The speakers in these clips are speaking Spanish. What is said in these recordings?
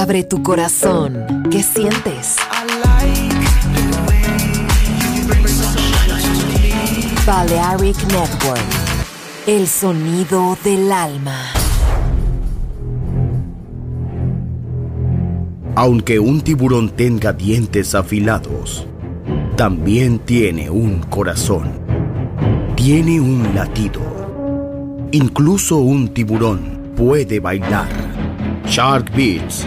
Abre tu corazón. ¿Qué sientes? Balearic Network. El sonido del alma. Aunque un tiburón tenga dientes afilados, también tiene un corazón. Tiene un latido. Incluso un tiburón puede bailar. Shark Beats,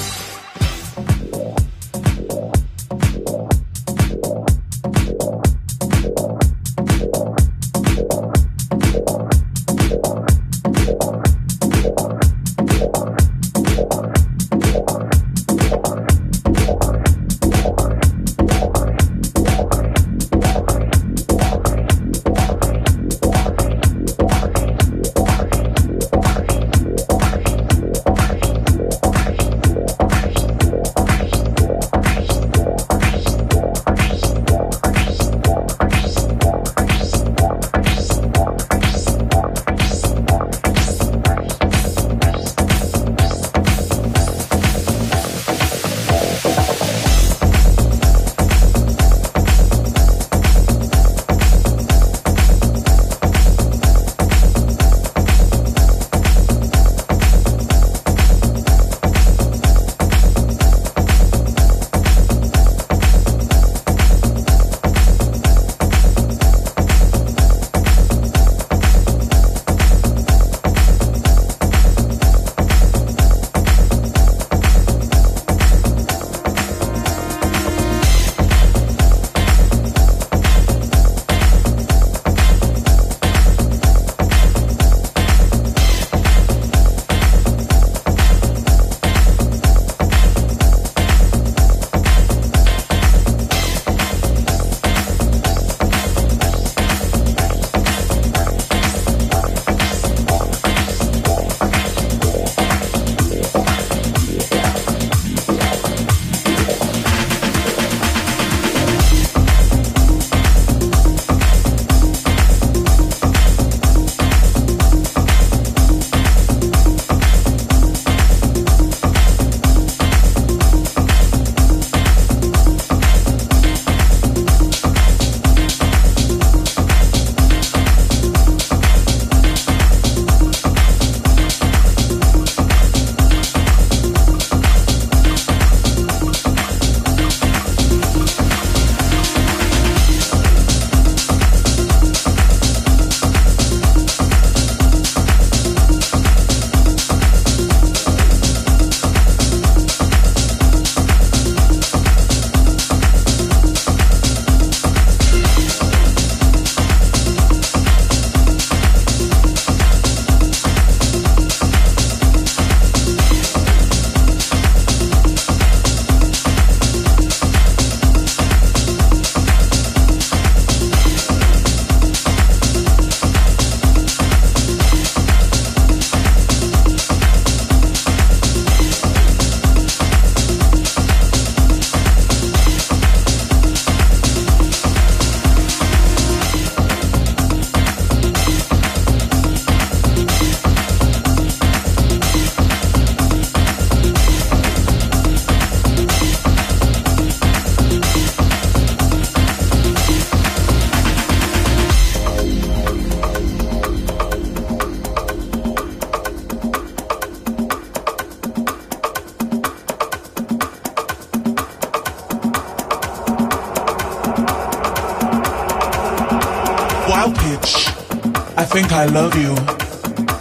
I love you,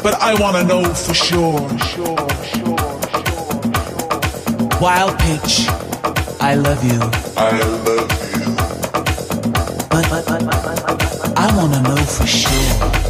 but I wanna know for sure. Wild pitch, I love you. I love you. But, but, but, but, but, but I wanna know for sure.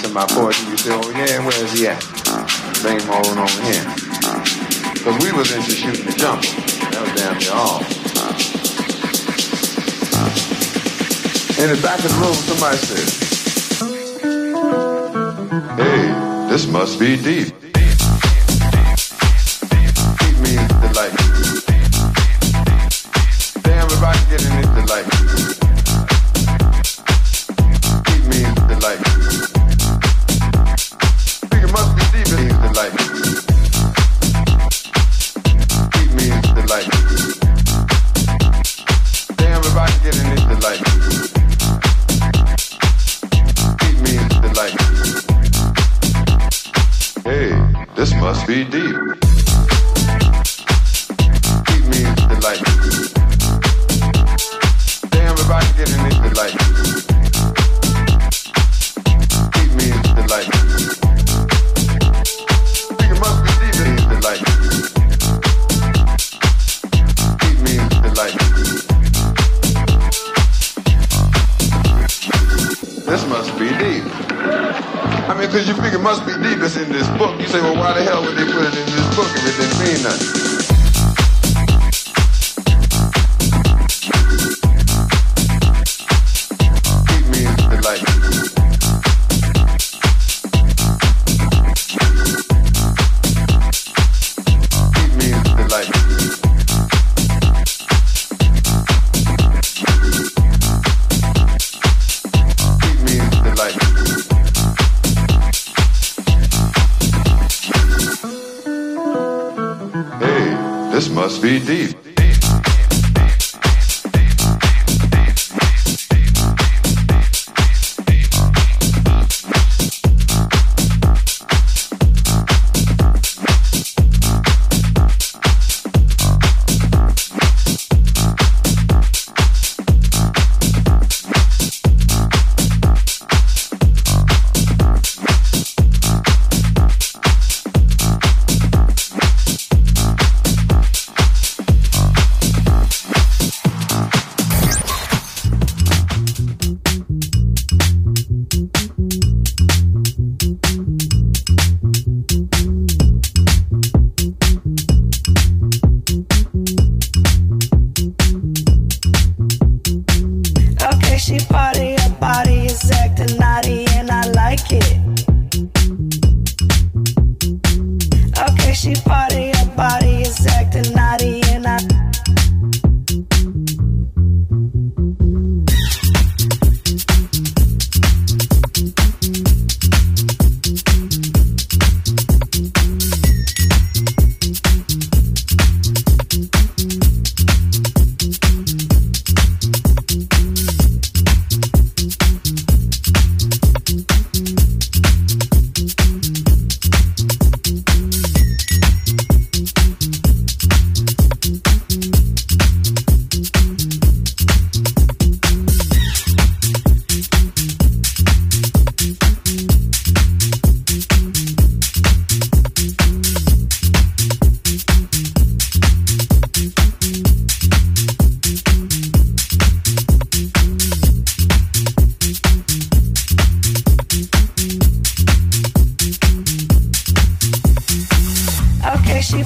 say something about poetry, you say, oh yeah, where's he at? Him on over here. Because we was into shooting the jump. That was damn near all. In the back of the room, somebody said, hey, this must be deep.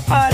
All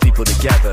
people together.